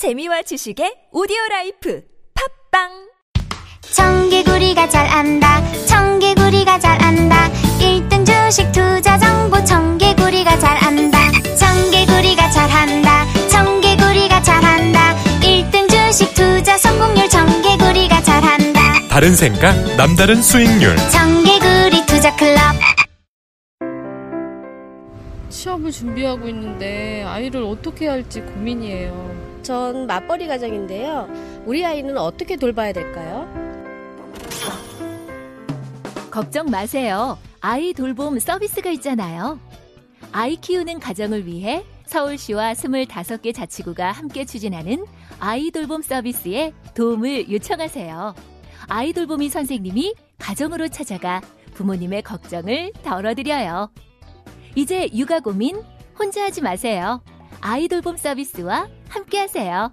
재미와 지식의 오디오 라이프. 팟빵! 청개구리가 잘 안다. 청개구리가 잘 안다. 1등 주식 투자 정보. 청개구리가 잘 안다. 청개구리가 잘 한다. 청개구리가 잘 한다. 1등 주식 투자 성공률. 청개구리가 잘 한다. 다른 생각, 남다른 수익률. 청개구리 투자 클럽. 취업을 준비하고 있는데 아이를 어떻게 할지 고민이에요. 전 맞벌이 가정인데요. 우리 아이는 어떻게 돌봐야 될까요? 걱정 마세요. 아이 돌봄 서비스가 있잖아요. 아이 키우는 가정을 위해 서울시와 25개 자치구가 함께 추진하는 아이 돌봄 서비스에 도움을 요청하세요. 아이 돌보미 선생님이 가정으로 찾아가 부모님의 걱정을 덜어드려요. 이제 육아 고민 혼자 하지 마세요. 아이 돌봄 서비스와 함께하세요.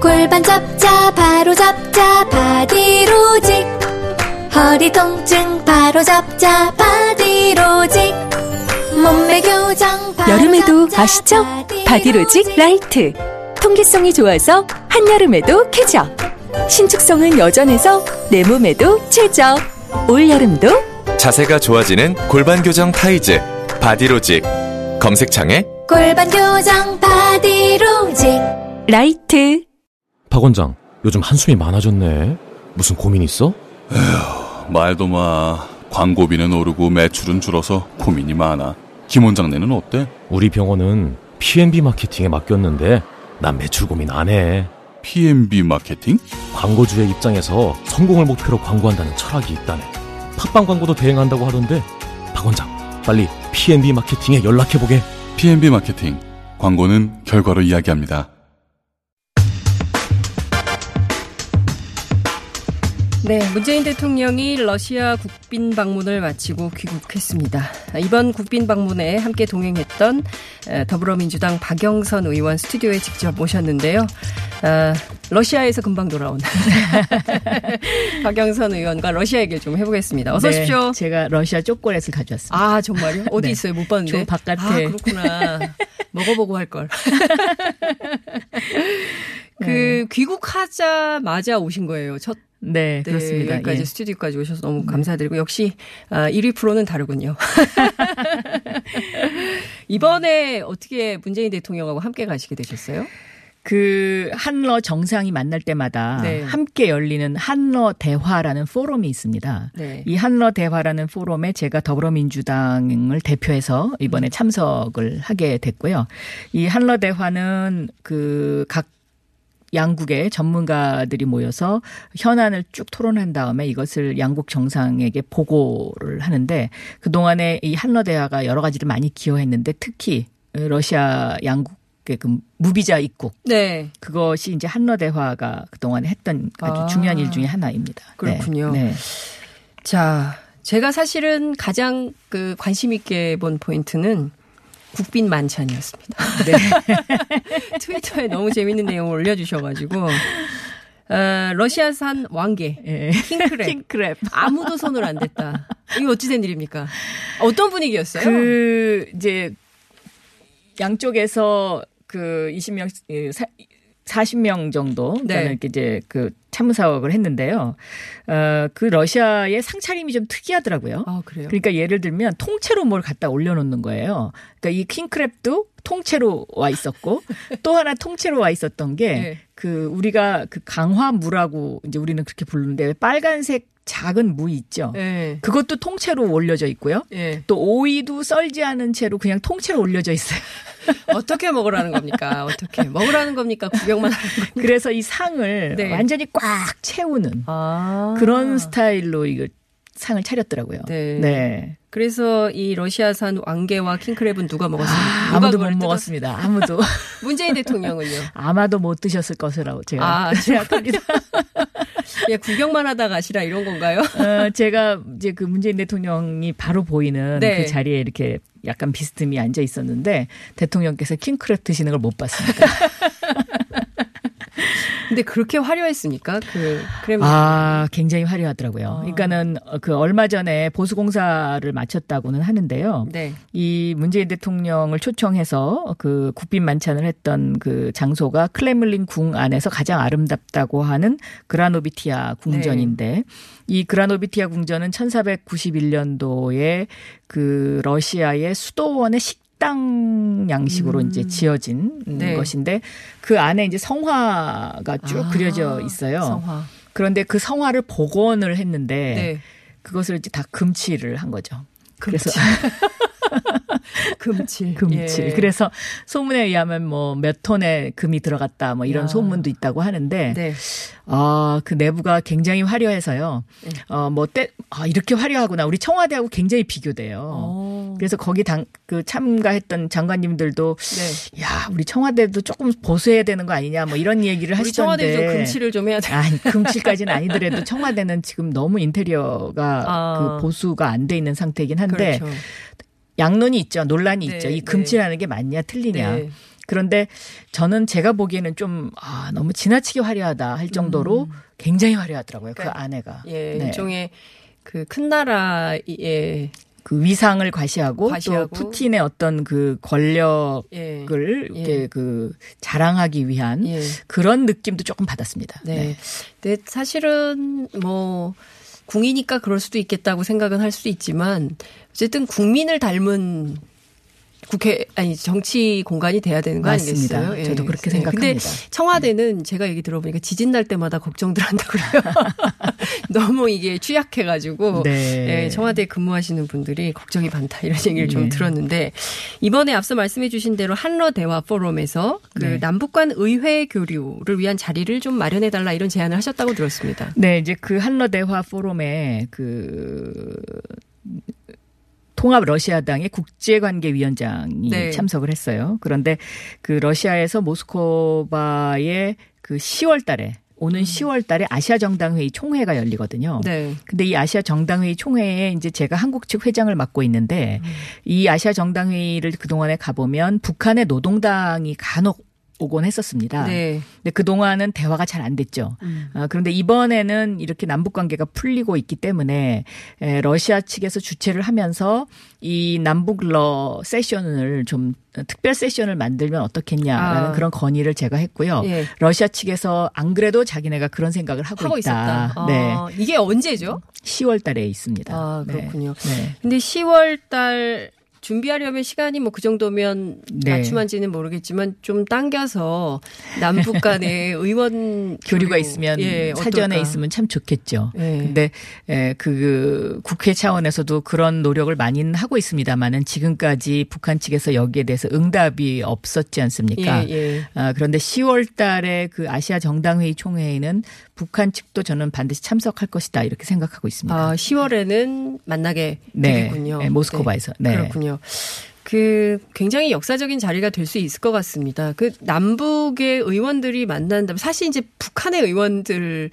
골반 잡자 바로 잡자 바디로직 허리 통증 바로 잡자 바디로직 몸매 교정 바로 여름에도 잡자, 아시죠? 바디로직 라이트. 통기성이 좋아서 한여름에도 쾌적. 신축성은 여전해서 내 몸에도 최적. 올여름도 자세가 좋아지는 골반 교정 타이즈. 바디로직. 검색창에 골반 교정 바디로직 라이트. 박 원장, 요즘 한숨이 많아졌네. 무슨 고민 있어? 말도 마. 광고비는 오르고 매출은 줄어서 고민이 많아. 김 원장네는 어때? 우리 병원은 P&B 마케팅에 맡겼는데 난 매출 고민 안 해. P&B 마케팅? 광고주의 입장에서 성공을 목표로 광고한다는 철학이 있다네. 팟빵 광고도 대행한다고 하던데 박 원장, 빨리 P&B 마케팅에 연락해보게. P&B 마케팅. 광고는 결과로 이야기합니다. 네, 문재인 대통령이 러시아 국빈 방문을 마치고 귀국했습니다. 이번 국빈 방문에 함께 동행했던 에, 더불어민주당 박영선 의원 스튜디오에 직접 모셨는데요. 아, 러시아에서 금방 돌아온 박영선 의원과 러시아 얘기를 좀 해보겠습니다. 어서 네, 오십시오. 제가 러시아 초콜릿을 가져왔습니다. 아 정말요? 어디 네. 있어요? 못 봤는데. 저 바깥에. 아 그렇구나. 먹어보고 할 걸. 그 네. 귀국하자마자 오신 거예요. 첫 네, 네, 그렇습니다. 여기까지 예. 스튜디오까지 오셔서 너무 감사드리고 역시 아, 1위 프로는 다르군요. 이번에 어떻게 문재인 대통령하고 함께 가시게 되셨어요? 그 한러 정상이 만날 때마다 네. 함께 열리는 한러 대화라는 포럼이 있습니다. 네. 이 한러 대화라는 포럼에 제가 더불어민주당을 대표해서 음. 이번에 참석을 하게 됐고요. 이 한러 대화는 그 각 양국의 전문가들이 모여서 현안을 쭉 토론한 다음에 이것을 양국 정상에게 보고를 하는데 그동안에 이 한러 대화가 여러 가지를 많이 기여했는데 특히 러시아 양국의 그 무비자 입국 네. 그것이 이제 한러 대화가 그동안에 했던 아주 아. 중요한 일 중에 하나입니다. 네. 그렇군요. 네. 자, 제가 사실은 가장 그 관심 있게 본 포인트는 국빈 만찬이었습니다. 네. 트위터에 너무 재밌는 내용을 올려주셔가지고 어, 러시아산 왕개 예. 킹크랩 킹크랩. 아무도 손을 안 댔다. 이거 어찌 된 일입니까? 어떤 분위기였어요? 그 이제 양쪽에서 그 20명 40명 정도 네. 그러니까 이제 그 참석을 했는데요. 어, 그 러시아의 상차림이 좀 특이하더라고요. 아 그래요? 그러니까 예를 들면 통째로 뭘 갖다 올려놓는 거예요. 그러니까 이 킹크랩도 통째로 와 있었고 또 하나 통째로 와 있었던 게 네. 그 우리가 그 강화무라고 이제 우리는 그렇게 부르는데 빨간색 작은 무 있죠. 예. 그것도 통째로 올려져 있고요. 예. 또 오이도 썰지 않은 채로 그냥 통째로 올려져 있어요. 어떻게 먹으라는 겁니까? 어떻게 먹으라는 겁니까? 구경만 하는 겁니까? 그래서 이 상을 네. 완전히 꽉 채우는 아. 그런 스타일로 이거 상을 차렸더라고요. 네. 네. 그래서 이 러시아산 왕개와 킹크랩은 누가 먹었습니까? 아, 누가 아무도 그걸 못 뜯었- 먹었습니다. 아무도. 문재인 대통령은요? 아마도 못 드셨을 것이라고 제가 아, 생각합니다. 그냥 구경만 하다 가시라 이런 건가요? 어, 제가 이제 그 문재인 대통령이 바로 보이는 네. 그 자리에 이렇게 약간 비스듬히 앉아 있었는데 대통령께서 킹크랩 드시는 걸 못 봤습니다. 근데 그렇게 화려했습니까? 그 크렘린. 아, 굉장히 화려하더라고요. 그러니까는 그 얼마 전에 보수 공사를 마쳤다고는 하는데요. 네. 이 문재인 대통령을 초청해서 그 국빈 만찬을 했던 그 장소가 클레물린 궁 안에서 가장 아름답다고 하는 그라노비티아 궁전인데 이 그라노비티아 궁전은 1491년도에 그 러시아의 수도원의 식 당 양식으로 이제 지어진 네. 것인데 그 안에 이제 성화가 쭉 아, 그려져 있어요. 성화. 그런데 그 성화를 복원을 했는데 네. 그것을 이제 다 금칠을 한 거죠. 그래서 금칠. 금칠. 예. 그래서 소문에 의하면 뭐 몇 톤의 금이 들어갔다 뭐 이런 야. 소문도 있다고 하는데 네. 아, 그 내부가 굉장히 화려해서요. 네. 어, 뭐 때, 아, 이렇게 화려하구나. 우리 청와대하고 굉장히 비교돼요. 어. 그래서 거기 당, 그 참가했던 장관님들도 네. 야, 우리 청와대도 조금 보수해야 되는 거 아니냐 뭐 이런 얘기를 하시던데. 청와대 좀 금칠을 좀 해야 돼. 아니, 금칠까지는 아니더라도 청와대는 지금 너무 인테리어가 아. 그 보수가 안 돼 있는 상태이긴 한데 그렇죠. 양론이 있죠. 논란이 네, 있죠. 이 네. 금칠하는 게 맞냐 틀리냐. 네. 그런데 저는 제가 보기에는 좀 아, 너무 지나치게 화려하다 할 정도로 굉장히 화려하더라고요. 그 음. 그러니까, 안에가. 예, 네. 일종의 그 큰 나라의 그 위상을 과시하고, 과시하고. 또 푸틴의 어떤 그 권력을 예. 이렇게 예. 그 자랑하기 위한 예. 그런 느낌도 조금 받았습니다. 네. 근데 사실은 뭐 궁이니까 그럴 수도 있겠다고 생각은 할 수도 있지만 어쨌든 국민을 닮은 국회 아니 정치 공간이 돼야 되는 거 맞습니다. 아니겠어요? 예. 저도 그렇게 네. 근데 생각합니다. 청와대는 제가 얘기 들어보니까 지진 날 때마다 걱정들 한다 그래요. 너무 이게 취약해 가지고 네. 예, 청와대 근무하시는 분들이 걱정이 많다 이런 얘기를 좀 네. 들었는데 이번에 앞서 말씀해 주신 대로 한러 대화 포럼에서 그 네. 남북 간 의회 교류를 위한 자리를 좀 마련해 달라 이런 제안을 하셨다고 들었습니다. 네, 이제 그 한러 대화 포럼에 그 통합 러시아당의 국제관계위원장이 네. 참석을 했어요. 그런데 그 러시아에서 모스크바의 그 10월 달에 오는 10월 달에 아시아 정당회의 총회가 열리거든요. 네. 근데 이 아시아 정당회의 총회에 이제 제가 한국 측 회장을 맡고 있는데 이 아시아 정당회의를 그동안에 가보면 북한의 노동당이 간혹 오곤 했었습니다. 네. 근데 그동안은 대화가 잘 안 됐죠. 아, 그런데 이번에는 이렇게 남북 관계가 풀리고 있기 때문에 에, 러시아 측에서 주최를 하면서 이 남북러 세션을 좀 특별 세션을 만들면 어떻겠냐라는 아. 그런 건의를 제가 했고요. 예. 러시아 측에서 안 그래도 자기네가 그런 생각을 하고, 하고 있다. 있었다. 네. 아, 이게 언제죠? 10월 달에 있습니다. 아, 네. 그렇군요. 네. 근데 10월 달 준비하려면 시간이 뭐 그 정도면 네. 맞춤한지는 모르겠지만 좀 당겨서 남북 간의 의원 교류가 교류, 있으면 예, 사전에 어떨까. 있으면 참 좋겠죠. 예. 근데 에, 그 국회 차원에서도 그런 노력을 많이 하고 있습니다만은 지금까지 북한 측에서 여기에 대해서 응답이 없었지 않습니까? 예, 예. 아, 그런데 10월 달에 그 아시아 정당회의 총회에는 북한 측도 저는 반드시 참석할 것이다 이렇게 생각하고 있습니다. 아, 10월에는 만나게 네. 되겠군요. 네, 모스크바에서. 네. 그렇군요. 그 굉장히 역사적인 자리가 될 수 있을 것 같습니다. 그 남북의 의원들이 만난다면 사실 이제 북한의 의원들을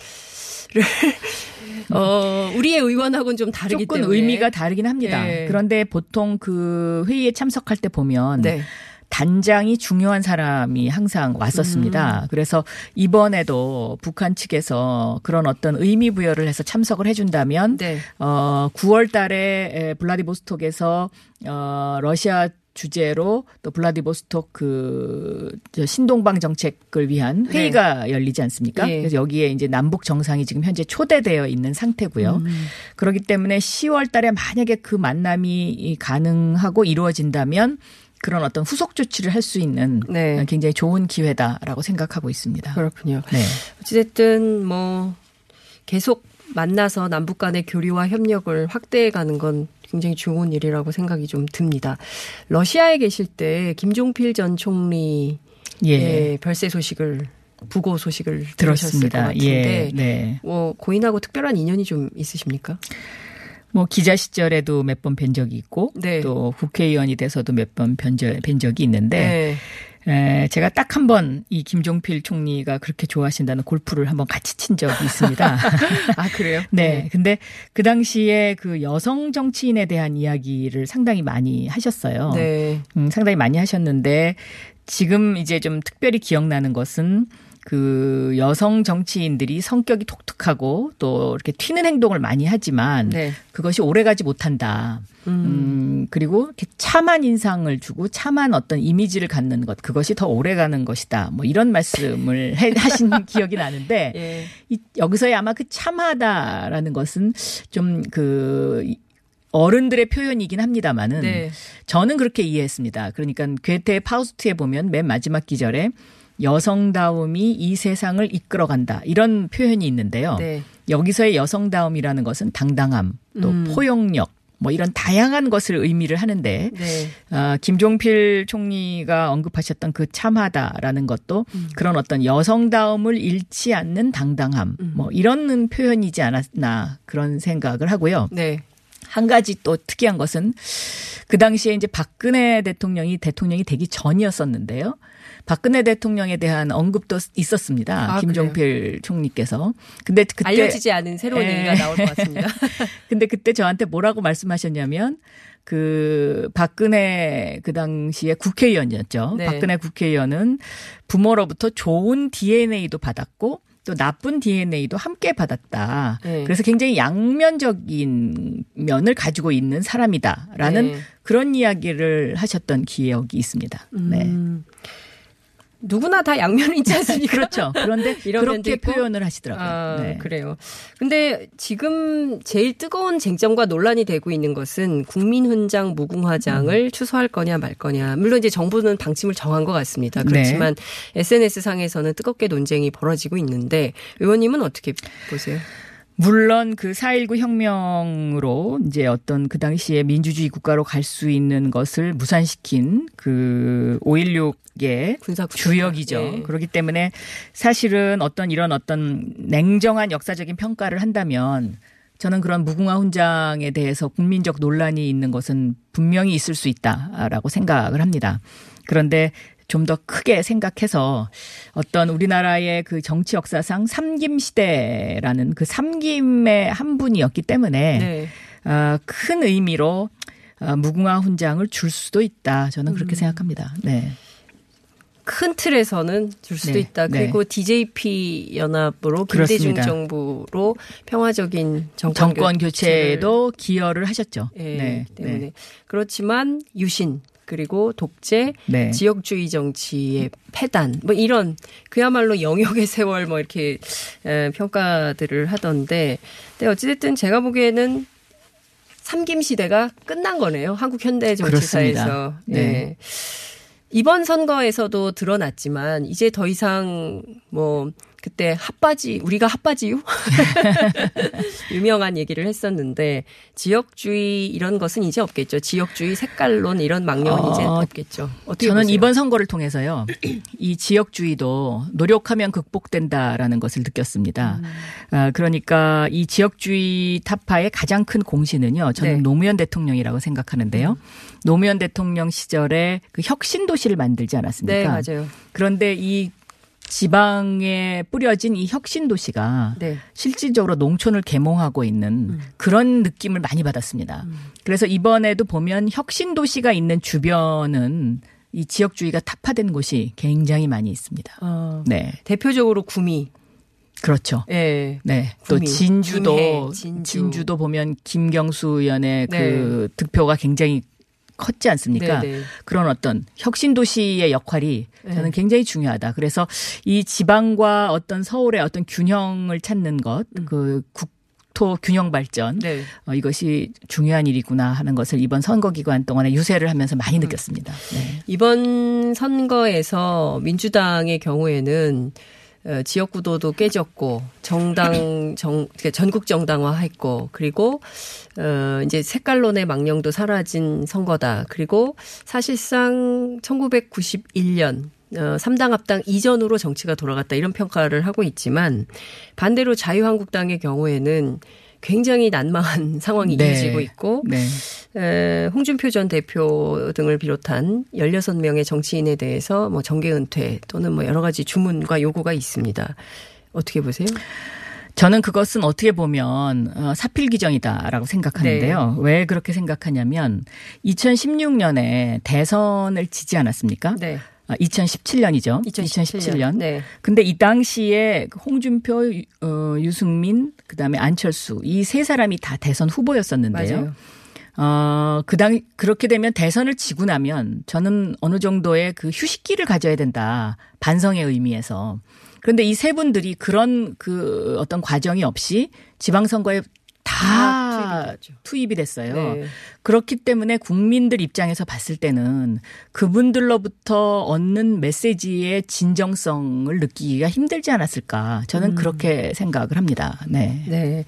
어 우리의 의원하고는 좀 다르기 조금 때문에 의미가 다르긴 합니다. 예. 그런데 보통 그 회의에 참석할 때 보면 네. 단장이 중요한 사람이 항상 음. 왔었습니다. 그래서 이번에도 북한 측에서 그런 어떤 의미 부여를 해서 참석을 해준다면 네. 어 9월 달에 에, 블라디보스톡에서 어 러시아 주제로 또 블라디보스톡 그저 신동방 정책을 위한 네. 회의가 열리지 않습니까? 예. 그래서 여기에 이제 남북 정상이 지금 현재 초대되어 있는 상태고요. 음. 그렇기 때문에 10월 달에 만약에 그 만남이 가능하고 이루어진다면 그런 어떤 후속 조치를 할 수 있는 네. 굉장히 좋은 기회다라고 생각하고 있습니다. 그렇군요. 네. 어찌됐든 뭐 계속 만나서 남북 간의 교류와 협력을 확대해 가는 건 굉장히 좋은 일이라고 생각이 좀 듭니다. 러시아에 계실 때 김종필 전 총리 예. 의 별세 소식을 부고 소식을 들으셨을 것 들었습니다. 같은데 예. 네. 뭐 고인하고 특별한 인연이 좀 있으십니까? 뭐 기자 시절에도 몇 번 뵌 적이 있고 네. 또 국회의원이 돼서도 몇 번 뵌 적이 있는데 네. 에, 제가 딱 한 번 이 김종필 총리가 그렇게 좋아하신다는 골프를 한번 같이 친 적이 있습니다. 아 그래요? 네. 근데 그 당시에 그 여성 정치인에 대한 이야기를 상당히 많이 하셨어요. 네. 음, 상당히 많이 하셨는데 지금 이제 좀 특별히 기억나는 것은 그 여성 정치인들이 성격이 독특하고 또 이렇게 튀는 행동을 많이 하지만 네. 그것이 오래가지 못한다. 음, 그리고 이렇게 참한 인상을 주고 참한 어떤 이미지를 갖는 것 그것이 더 오래가는 것이다. 뭐 이런 말씀을 해, 하신 기억이 나는데 예. 이, 여기서의 아마 그 참하다라는 것은 좀그 어른들의 표현이긴 합니다만은 네. 저는 그렇게 이해했습니다. 그러니까 괴테의 파우스트에 보면 맨 마지막 기절에 여성다움이 이 세상을 이끌어간다 이런 표현이 있는데요. 네. 여기서의 여성다움이라는 것은 당당함, 또 음. 포용력, 뭐 이런 다양한 것을 의미를 하는데 네. 아, 김종필 총리가 언급하셨던 그 참하다라는 것도 음. 그런 어떤 여성다움을 잃지 않는 당당함, 음. 뭐 이런 표현이지 않았나 그런 생각을 하고요. 네. 한 가지 또 특이한 것은 그 당시에 이제 박근혜 대통령이 대통령이 되기 전이었었는데요. 박근혜 대통령에 대한 언급도 있었습니다. 아, 김종필 총리께서. 근데 그때 알려지지 않은 새로운 예. 얘기가 나올 것 같습니다. 근데 그때 저한테 뭐라고 말씀하셨냐면 그 박근혜 그 당시에 국회의원이었죠. 네. 박근혜 국회의원은 부모로부터 좋은 DNA도 받았고 또 나쁜 DNA도 함께 받았다. 네. 그래서 굉장히 양면적인 면을 가지고 있는 사람이다라는 네. 그런 이야기를 하셨던 기억이 있습니다. 네. 음. 누구나 다 양면이 있지 않습니까? 그렇죠. 그런데 그렇게? 표현을 하시더라고요. 아, 네. 그래요. 근데 지금 제일 뜨거운 쟁점과 논란이 되고 있는 것은 국민훈장 무궁화장을 음. 취소할 거냐 말 거냐. 물론 이제 정부는 방침을 정한 것 같습니다. 네. 그렇지만 SNS 상에서는 뜨겁게 논쟁이 벌어지고 있는데 의원님은 어떻게 보세요? 물론 그 4.19 혁명으로 이제 어떤 그 당시에 민주주의 국가로 갈 수 있는 것을 무산시킨 그 5.16의 주역이죠. 예. 그렇기 때문에 사실은 어떤 이런 어떤 냉정한 역사적인 평가를 한다면 저는 그런 무궁화 훈장에 대해서 국민적 논란이 있는 것은 분명히 있을 수 있다라고 생각을 합니다. 그런데 좀 더 크게 생각해서 어떤 우리나라의 그 정치 역사상 삼김 시대라는 그 삼김의 한 분이었기 때문에 네. 어, 큰 의미로 어, 무궁화 훈장을 줄 수도 있다. 저는 그렇게 생각합니다. 네. 큰 틀에서는 줄 수도 네, 있다. 네. 그리고 DJP 연합으로 김대중 그렇습니다. 정부로 평화적인 정권, 정권 교체에도 기여를 하셨죠. 예, 네. 때문에 네. 그렇지만 유신 그리고 독재, 네. 지역주의 정치의 폐단 뭐 이런 그야말로 영역의 세월 뭐 이렇게 에, 평가들을 하던데 근데 어찌됐든 제가 보기에는 삼김 시대가 끝난 거네요. 한국 현대 정치사에서. 네. 네. 이번 선거에서도 드러났지만 이제 더 이상 뭐 그때 핫바지 우리가 핫바지요 유명한 얘기를 했었는데 지역주의 이런 것은 이제 없겠죠 지역주의 색깔론 이런 망령은 이제 어, 없겠죠 저는 보세요? 이번 선거를 통해서요. 이 지역주의도 노력하면 극복된다라는 것을 느꼈습니다. 음. 아, 그러니까 이 지역주의 타파의 가장 큰 공신은요. 저는 네. 음. 노무현 대통령이라고 생각하는데요. 노무현 대통령 시절에 그 혁신 도시를 만들지 않았습니까? 네 맞아요 그런데 이 지방에 뿌려진 이 혁신 도시가 네. 실질적으로 농촌을 계몽하고 있는 음. 그런 느낌을 많이 받았습니다. 그래서 이번에도 보면 혁신 도시가 있는 주변은 이 지역주의가 타파된 곳이 굉장히 많이 있습니다. 어, 네. 대표적으로 구미 그렇죠. 예. 네. 또 구미, 진주도 김해, 진주. 진주. 도 보면 김경수 의원의 네. 그 득표가 굉장히 컸지 않습니까? 네, 네. 그런 어떤 혁신 도시의 역할이 네. 저는 굉장히 중요하다. 그래서 이 지방과 어떤 서울의 어떤 균형을 찾는 것, 그 국 토 균형 발전 음. 네. 어, 이것이 중요한 일이구나 하는 것을 이번 선거 기간 동안에 유세를 하면서 음. 많이 느꼈습니다. 네. 이번 선거에서 민주당의 경우에는 어, 지역 구도도 깨졌고 정당 정 전국 정당화했고 그리고 어 이제 색깔론의 망령도 사라진 선거다. 그리고 사실상 1991년 어, 3당 합당 이전으로 정치가 돌아갔다 이런 평가를 하고 있지만 반대로 자유한국당의 경우에는 굉장히 난망한 상황이 네. 이어지고 있고 네. 에, 홍준표 전 대표 등을 비롯한 16명의 정치인에 대해서 뭐 정계 은퇴 또는 뭐 여러 가지 주문과 요구가 있습니다. 어떻게 보세요? 저는 그것은 어떻게 보면 어, 사필 규정이다라고 생각하는데요. 네. 왜 그렇게 생각하냐면 2016년에 대선을 지지 않았습니까? 네. 아, 2017년이죠. 2017년. 네. 근데 이 당시에 그 홍준표, 어, 유승민, 그다음에 안철수 이 세 사람이 다 대선 후보였었는데요. 맞아요. 어, 그 당, 그렇게 되면 대선을 지고 나면 저는 어느 정도의 그 휴식기를 가져야 된다. 반성의 의미에서. 그런데 이 세 분들이 그런 그 어떤 과정이 없이 지방선거에 다 투입이 됐어요. 네. 그렇기 때문에 국민들 입장에서 봤을 때는 그분들로부터 얻는 메시지의 진정성을 느끼기가 힘들지 않았을까. 저는 음. 그렇게 생각을 합니다. 네. 네.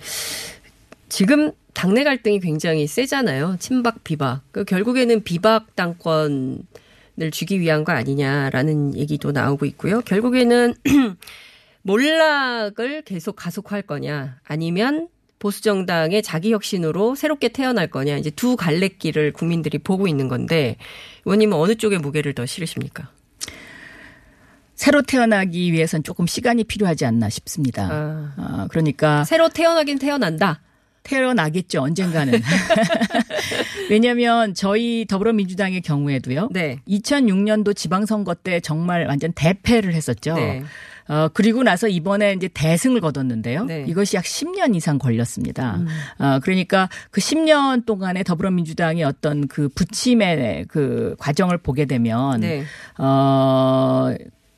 지금 당내 갈등이 굉장히 세잖아요. 친박 비박. 그 결국에는 비박 당권을 주기 위한 거 아니냐라는 얘기도 나오고 있고요. 결국에는 몰락을 계속 가속할 거냐 아니면 보수 정당의 자기 혁신으로 새롭게 태어날 거냐 이제 두 갈래길을 국민들이 보고 있는 건데 의원님은 어느 쪽에 무게를 더 실으십니까? 새로 태어나기 위해선 조금 시간이 필요하지 않나 싶습니다. 아. 아, 그러니까 새로 태어나긴 태어난다. 태어나겠죠 언젠가는. 왜냐하면 저희 더불어민주당의 경우에도요. 네. 2006년도 지방선거 때 정말 완전 대패를 했었죠. 네. 어, 그리고 나서 이번에 이제 대승을 거뒀는데요. 네. 이것이 약 10년 이상 걸렸습니다. 음. 어, 그러니까 그 10년 동안에 더불어민주당의 어떤 그 부침의 그 과정을 보게 되면 네. 어,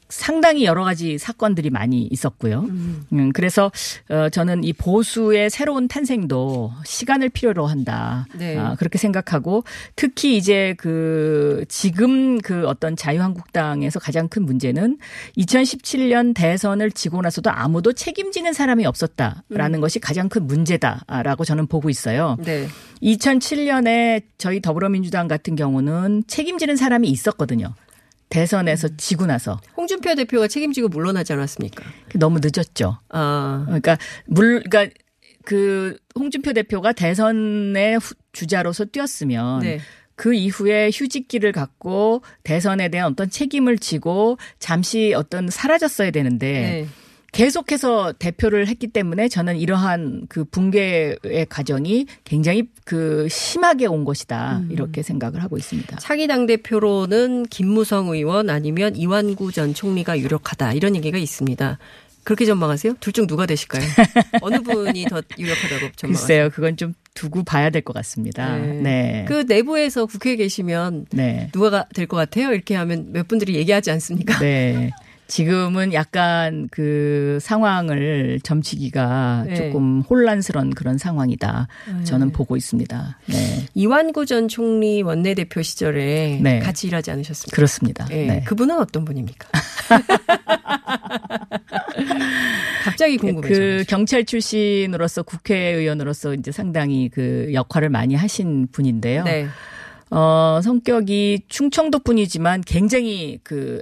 상당히 여러 가지 사건들이 많이 있었고요. 음, 그래서 어, 저는 이 보수의 새로운 탄생도 시간을 필요로 한다. 네. 아, 그렇게 생각하고 특히 이제 그 지금 그 어떤 자유한국당에서 가장 큰 문제는 2017년 대선을 지고 나서도 아무도 책임지는 사람이 없었다라는 음. 것이 가장 큰 문제다라고 저는 보고 있어요. 네. 2007년에 저희 더불어민주당 같은 경우는 책임지는 사람이 있었거든요. 대선에서 지고 나서 홍준표 대표가 책임지고 물러나지 않았습니까? 너무 늦었죠. 아. 그러니까 물 그러니까 그 홍준표 대표가 대선의 후- 주자로서 뛰었으면 네. 그 이후에 휴직기를 갖고 대선에 대한 어떤 책임을 지고 잠시 어떤 사라졌어야 되는데 네. 계속해서 대표를 했기 때문에 저는 이러한 그 붕괴의 과정이 굉장히 그 심하게 온 것이다 음. 이렇게 생각을 하고 있습니다. 차기 당 대표로는 김무성 의원 아니면 이완구 전 총리가 유력하다 이런 얘기가 있습니다. 그렇게 전망하세요? 둘 중 누가 되실까요? 어느 분이 더 유력하다고 전망하세요? 글쎄요, 그건 좀 두고 봐야 될 것 같습니다. 네. 네. 그 내부에서 국회에 계시면 네. 누가 될 것 같아요? 이렇게 하면 몇 분들이 얘기하지 않습니까? 네. 지금은 약간 그 상황을 점치기가 네. 조금 혼란스러운 그런 상황이다. 네. 저는 보고 있습니다. 네. 이완구 전 총리 원내대표 시절에 네. 같이 일하지 않으셨습니까? 그렇습니다. 네. 네. 그분은 어떤 분입니까? 갑자기 궁금해서. 그 경찰 출신으로서 국회의원으로서 이제 상당히 그 역할을 많이 하신 분인데요. 네. 어, 성격이 충청도 분이지만 굉장히 그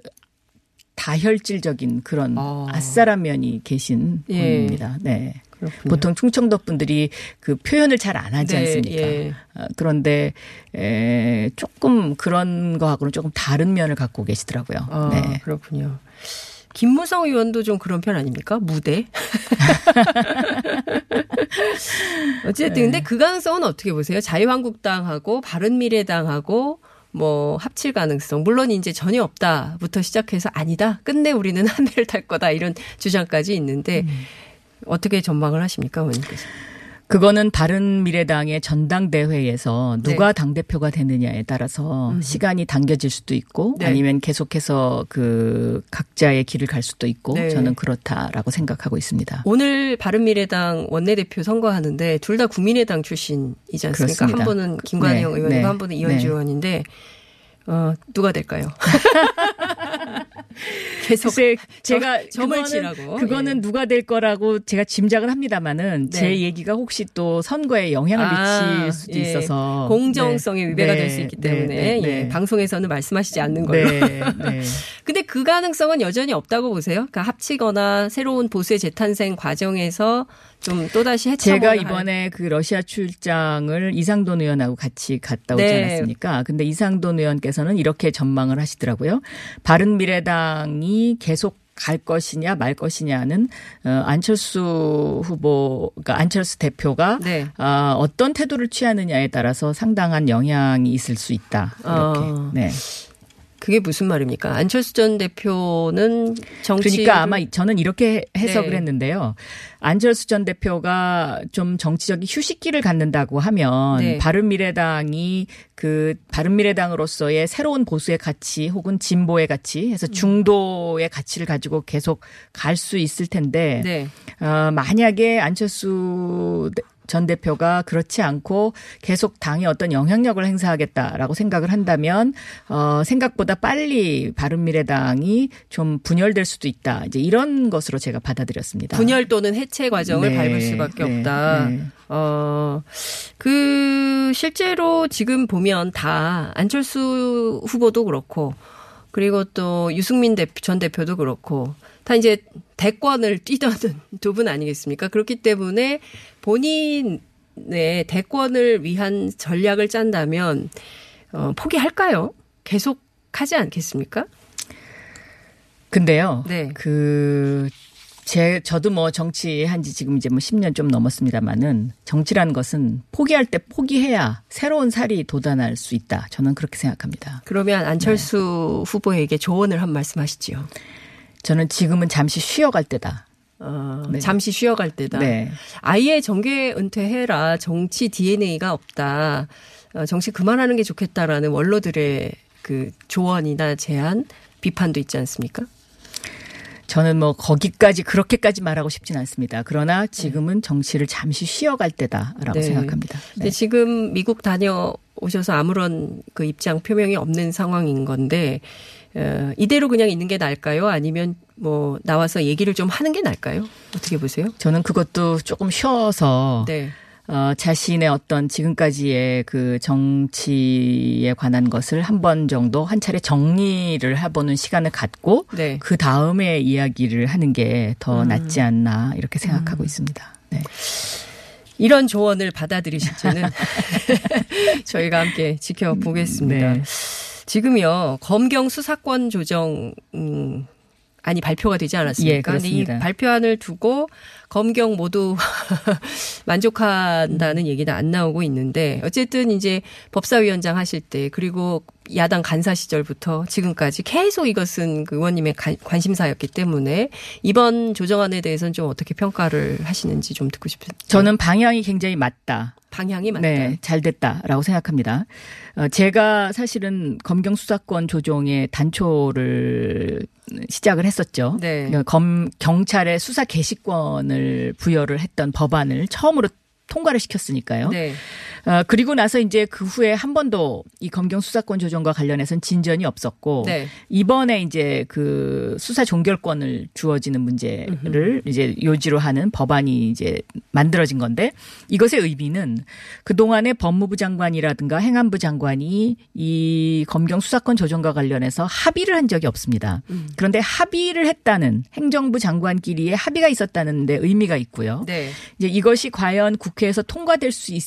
다혈질적인 그런 아싸란 면이 계신 예. 분입니다. 네. 그렇군요. 보통 충청도 분들이 그 표현을 잘 안 하지 네, 않습니까? 예. 어, 그런데 에, 조금 그런 거하고는 조금 다른 면을 갖고 계시더라고요. 아, 네. 그렇군요. 김무성 의원도 좀 그런 편 아닙니까? 무대. 어쨌든 근데 그 가능성은 어떻게 보세요? 자유한국당하고 바른미래당하고 뭐 합칠 가능성 물론 이제 전혀 없다부터 시작해서 아니다 끝내 우리는 한 배를 탈 거다 이런 주장까지 있는데 어떻게 전망을 하십니까, 의원님께서? 그거는 바른 미래당의 전당대회에서 네. 누가 당대표가 되느냐에 따라서 시간이 당겨질 수도 있고 음. 네. 아니면 계속해서 그 각자의 길을 갈 수도 있고 네. 저는 그렇다라고 생각하고 있습니다. 오늘 바른 미래당 원내대표 선거하는데 둘 다 국민의당 출신이지 않습니까? 그렇습니다. 한 분은 김관영 네, 의원이고 네, 한 분은 이현주 네. 의원인데 어, 누가 될까요? 계속 글쎄 제가 점을 그거는- 치라고. 그거는 누가 될 거라고 제가 짐작을 합니다만은 네. 제 얘기가 혹시 또 선거에 영향을 아, 미칠 수도 예. 있어서 공정성에 네. 위배가 네. 될수 있기 네. 때문에 네. 예, 네. 방송에서는 말씀하시지 않는 걸로. 네. 네. 근데 그 가능성은 여전히 없다고 보세요. 그러니까 합치거나 새로운 보수의 재탄생 과정에서 좀 또다시 해쳐보는 제가 이번에 그 러시아 출장을 이상돈 의원하고 같이 갔다 오지 네. 않았습니까? 근데 이상돈 의원께서는 이렇게 전망을 하시더라고요. 바른 미래당이 계속 갈 것이냐 말 것이냐는 어, 안철수 후보, 그러니까 안철수 대표가 네. 아, 어떤 태도를 취하느냐에 따라서 상당한 영향이 있을 수 있다. 이렇게. 어. 네. 그게 무슨 말입니까? 안철수 전 대표는 정치 그러니까 아마 저는 이렇게 해석을 네. 했는데요. 안철수 전 대표가 좀 정치적인 휴식기를 갖는다고 하면 네. 바른미래당이 그 바른미래당으로서의 새로운 보수의 가치 혹은 진보의 가치 해서 중도의 가치를 가지고 계속 갈 수 있을 텐데 네. 어, 만약에 안철수 전 대표가 그렇지 않고 계속 당에 어떤 영향력을 행사하겠다라고 생각을 한다면 어 생각보다 빨리 바른미래당이 좀 분열될 수도 있다. 이제 이런 것으로 제가 받아들였습니다. 분열 또는 해체 과정을 네, 밟을 수밖에 네, 없다. 네. 어, 그, 실제로 지금 보면 다 안철수 후보도 그렇고, 그리고 또 유승민 대표, 전 대표도 그렇고, 다 이제 대권을 뛰던 두 분 아니겠습니까? 그렇기 때문에 본인의 대권을 위한 전략을 짠다면, 어, 포기할까요? 계속 하지 않겠습니까? 근데요. 네. 그, 제, 저도 뭐 정치한 지 지금 이제 뭐 10년 좀 넘었습니다만은 정치라는 것은 포기할 때 포기해야 새로운 살이 돋아날 수 있다. 저는 그렇게 생각합니다. 그러면 안철수 후보에게 조언을 한 말씀 하시지요. 저는 지금은 잠시 쉬어갈 때다. 어, 네. 잠시 쉬어갈 때다. 네. 아예 정계 은퇴해라. 정치 DNA가 없다. 어, 정치 그만하는 게 좋겠다라는 원로들의 그 조언이나 제안, 비판도 있지 않습니까? 저는 뭐 거기까지 그렇게까지 말하고 싶진 않습니다. 그러나 지금은 정치를 잠시 쉬어갈 때다라고 네. 생각합니다. 근데 지금 미국 다녀오셔서 아무런 그 입장 표명이 없는 상황인 건데, 어, 이대로 그냥 있는 게 나을까요? 아니면 뭐 나와서 얘기를 좀 하는 게 나을까요? 어떻게 보세요? 저는 그것도 조금 쉬어서 네. 어, 자신의 어떤 지금까지의 그 정치에 관한 것을 한 번 정도 한 차례 정리를 해보는 시간을 갖고 네. 그 다음에 이야기를 하는 게더 음. 낫지 않나 이렇게 생각하고 있습니다. 네. 이런 조언을 받아들이실지는 저희가 함께 지켜보겠습니다. 네. 지금요 검경 수사권 조정 음, 안이 발표가 되지 않았습니까? 예, 근데 이 그렇습니다. 발표안을 두고 검경 모두 만족한다는 얘기는 안 나오고 있는데 어쨌든 이제 법사위원장 하실 때 그리고 야당 간사 시절부터 지금까지 계속 이것은 그 의원님의 관- 관심사였기 때문에 이번 조정안에 대해서는 좀 어떻게 평가를 하시는지 좀 듣고 싶습니다. 저는 방향이 굉장히 맞다. 방향이 맞다. 네, 잘 됐다라고 생각합니다. 어, 제가 사실은 검경 수사권 조정의 단초를 시작을 했었죠. 네. 검 경찰의 수사 개시권을 부여를 했던 법안을 처음으로 통과를 시켰으니까요. 네. 어, 그리고 나서 이제 그 후에 한 번도 이 검경 수사권 조정과 관련해서는 진전이 없었고 네. 이번에 이제 그 수사 종결권을 주어지는 문제를 이제 요지로 하는 법안이 이제 만들어진 건데 이것의 의미는 그동안에 법무부 장관이라든가 행안부 장관이 이 검경 수사권 조정과 관련해서 합의를 한 적이 없습니다. 그런데 합의를 했다는 행정부 장관끼리의 합의가 있었다는 데 의미가 있고요. 네. 이제 이것이 과연 국 회에서 통과될 수 있,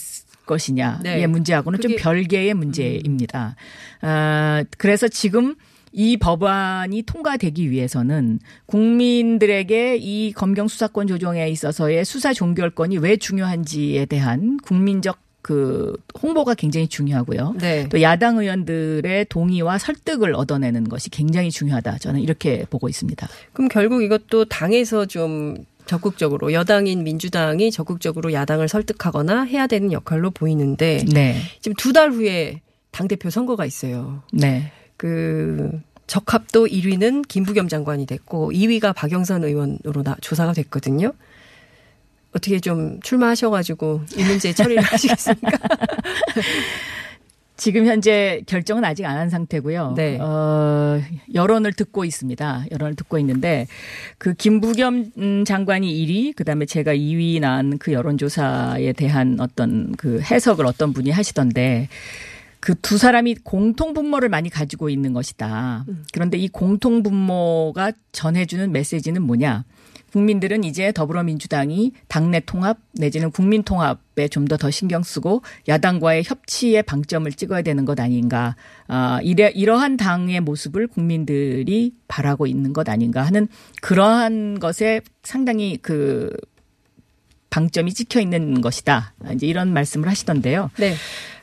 것이냐의 네. 문제하고는 좀 그게- 음. 별개의 문제입니다. 아, 그래서 지금 이 법안이 통과되기 위해서는 국민들에게 이 검경 수사권 조정에 있어서의 수사 종결권이 왜 중요한지에 대한 국민적 그 홍보가 굉장히 중요하고요. 네. 또 야당 의원들의 동의와 설득을 얻어내는 것이 굉장히 중요하다. 저는 이렇게 보고 있습니다. 그럼 결국 이것도 당에서 좀 적극적으로 여당인 민주당이 적극적으로 야당을 설득하거나 해야 되는 역할로 보이는데 네. 지금 두 달 후에 당 대표 선거가 있어요. 네. 그 적합도 1위는 김부겸 장관이 됐고 2위가 박영선 의원으로 나, 조사가 됐거든요. 어떻게 좀 출마하셔가지고 이 문제 처리를 하시겠습니까? 지금 현재 결정은 아직 안 한 상태고요. 네. 어, 여론을 듣고 있습니다. 여론을 듣고 있는데 그 김부겸 음, 장관이 1위, 그다음에 제가 2위 난 그 여론조사에 대한 어떤 그 해석을 어떤 분이 하시던데 그 두 사람이 공통 분모를 많이 가지고 있는 것이다. 그런데 이 공통 분모가 전해주는 메시지는 뭐냐? 국민들은 이제 더불어민주당이 당내 통합 내지는 국민 통합에 좀더더 신경 쓰고 야당과의 협치에 방점을 찍어야 되는 것 아닌가. 아, 이래, 이러한 당의 모습을 국민들이 바라고 있는 것 아닌가 하는 그러한 것에 상당히 그 방점이 찍혀 있는 것이다. 이제 이런 말씀을 하시던데요. 네.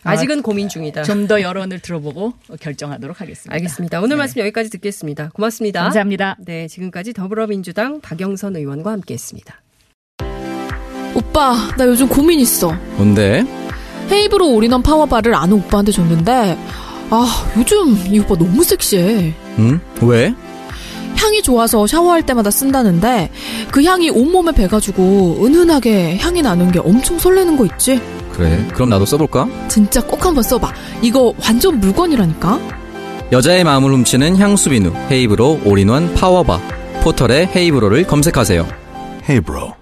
아직은 아, 고민 중이다. 좀 더 여론을 들어보고 결정하도록 하겠습니다. 알겠습니다. 오늘 네. 말씀 여기까지 듣겠습니다. 고맙습니다. 감사합니다. 네, 지금까지 더불어민주당 박영선 의원과 함께했습니다. 오빠, 나 요즘 고민 있어. 뭔데? 헤이브로 올인원 파워바를 아는 오빠한테 줬는데 아 요즘 이 오빠 너무 섹시해. 응? 왜? 향이 좋아서 샤워할 때마다 쓴다는데 그 향이 온몸에 배가지고 은은하게 향이 나는 게 엄청 설레는 거 있지? 그래. 그럼 나도 써볼까? 진짜 꼭 한번 써봐. 이거 완전 물건이라니까? 여자의 마음을 훔치는 향수 비누 헤이브로 올인원 파워바. 포털에 헤이브로를 검색하세요. 헤이브로.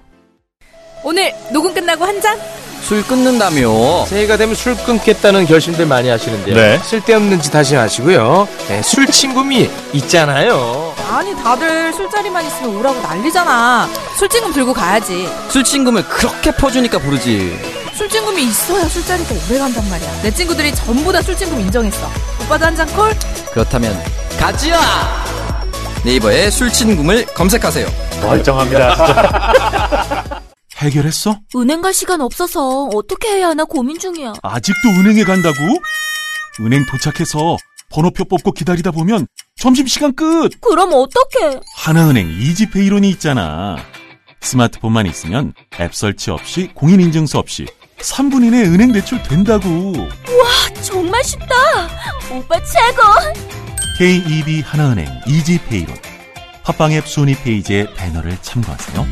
오늘 녹음 끝나고 한 잔? 술 끊는다며. 새해가 되면 술 끊겠다는 결심들 많이 하시는데요. 네. 쓸데없는 짓 하지 마시고요. 네, 술 친구미 있잖아요 아니 다들 술자리만 있으면 오라고 난리잖아 술친금 들고 가야지 술친금을 그렇게 퍼주니까 부르지 술친금이 있어야 술자리가 오래 간단 말이야 내 친구들이 전부 다 술친금 인정했어 오빠도 한 잔 콜? 그렇다면 가지야 네이버에 술친금을 검색하세요 멀쩡합니다 해결했어? 은행 갈 시간 없어서 어떻게 해야 하나 고민 중이야. 아직도 은행에 간다고? 은행 도착해서 번호표 뽑고 기다리다 보면 점심시간 끝! 그럼 어떡해? 하나은행 이지페 이론이 있잖아. 스마트폰만 있으면 앱 설치 없이 공인인증서 없이 3분 이내 은행 대출 된다고. 와, 정말 쉽다. 오빠 최고. KEB 하나은행 이지페 이론. 팟빵 앱 순위 페이지의 배너를 참고하세요.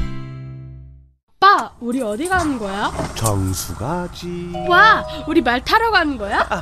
오빠, 우리 어디 가는 거야? 정수 가지. 와, 우리 말 타러 가는 거야? 아,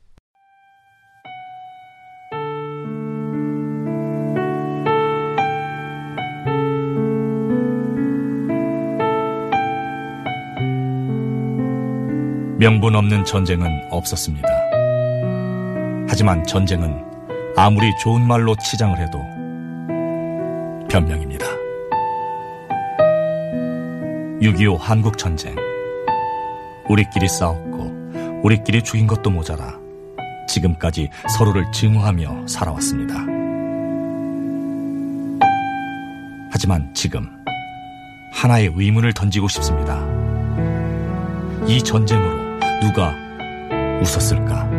명분 없는 전쟁은 없었습니다. 하지만 전쟁은 아무리 좋은 말로 치장을 해도 변명입니다. 6.25 한국전쟁. 우리끼리 싸웠고, 우리끼리 죽인 것도 모자라 지금까지 서로를 증오하며 살아왔습니다. 하지만 지금 하나의 의문을 던지고 싶습니다. 이 전쟁으로 누가 웃었을까?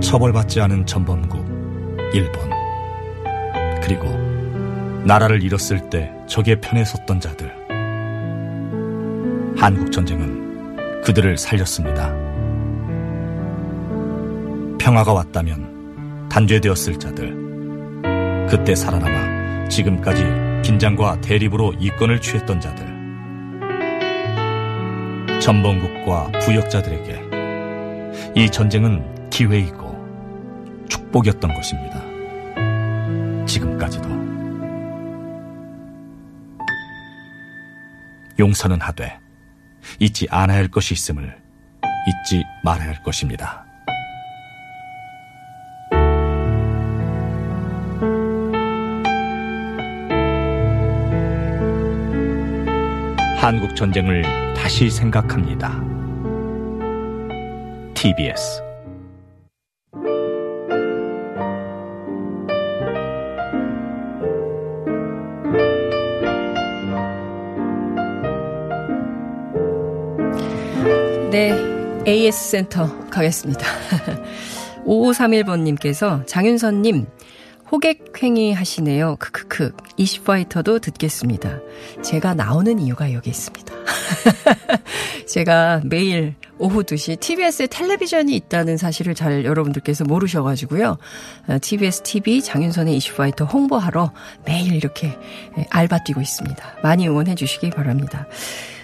처벌받지 않은 전범국 일본 그리고 나라를 잃었을 때 적의 편에 섰던 자들 한국 전쟁은 그들을 살렸습니다. 평화가 왔다면 단죄되었을 자들 그때 살아남아 지금까지 긴장과 대립으로 이권을 취했던 자들, 전범국과 부역자들에게 이 전쟁은 기회이고 축복이었던 것입니다. 지금까지도. 용서는 하되 잊지 않아야 할 것이 있음을 잊지 말아야 할 것입니다. 한국 전쟁을 다시 생각합니다. TBS 네, AS 센터 가겠습니다. 5531번님께서 장윤선님, 호객행위 하시네요. 크크 크. 이슈파이터도 듣겠습니다. 제가 나오는 이유가 여기 있습니다. 제가 매일 오후 2시 TBS에 텔레비전이 있다는 사실을 잘 여러분들께서 모르셔가지고요. TBS TV 장윤선의 이슈파이터 홍보하러 매일 이렇게 알바 뛰고 있습니다. 많이 응원해 주시기 바랍니다.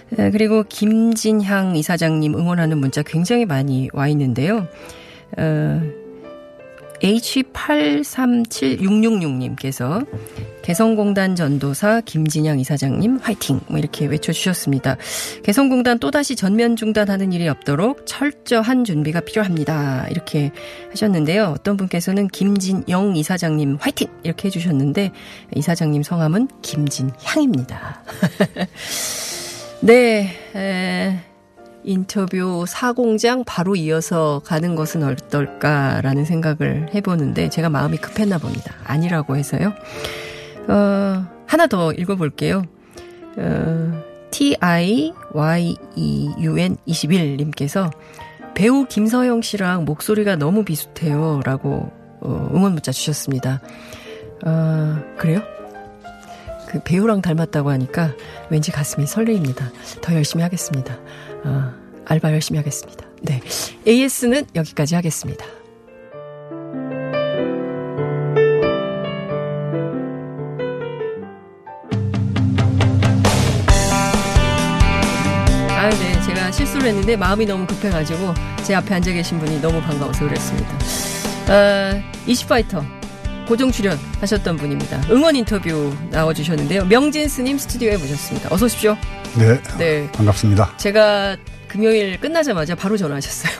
그리고 김진향 이사장님 응원하는 문자 굉장히 많이 와 있는데요. 어, H837666님께서 개성공단 전도사 김진영 이사장님 화이팅 뭐 이렇게 외쳐주셨습니다. 개성공단 또다시 전면 중단하는 일이 없도록 철저한 준비가 필요합니다. 이렇게 하셨는데요. 어떤 분께서는 김진영 이사장님 화이팅 이렇게 해주셨는데 이사장님 성함은 김진향입니다. 네. 에... 인터뷰 사공장 바로 이어서 가는 것은 어떨까라는 생각을 해보는데 제가 마음이 급했나 봅니다. 아니라고 해서요. 어, 하나 더 읽어볼게요. 어, TIYEUN21님께서 배우 김서영 씨랑 목소리가 너무 비슷해요. 라고 어, 응원 문자 주셨습니다. 어, 그래요? 그 배우랑 닮았다고 하니까 왠지 가슴이 설레입니다. 더 열심히 하겠습니다. 어, 알바 열심히 하겠습니다. 네. AS는 여기까지 하겠습니다. 했는데 마음이 너무 급해가지고 제 앞에 앉아 계신 분이 너무 반가워서 그랬습니다. 어, 이슈파이터 고정 출연 하셨던 분입니다. 응원 인터뷰 나와주셨는데요. 명진 스님 스튜디오에 모셨습니다. 어서 오십시오. 네. 네. 반갑습니다. 제가 금요일 끝나자마자 바로 전화하셨어요.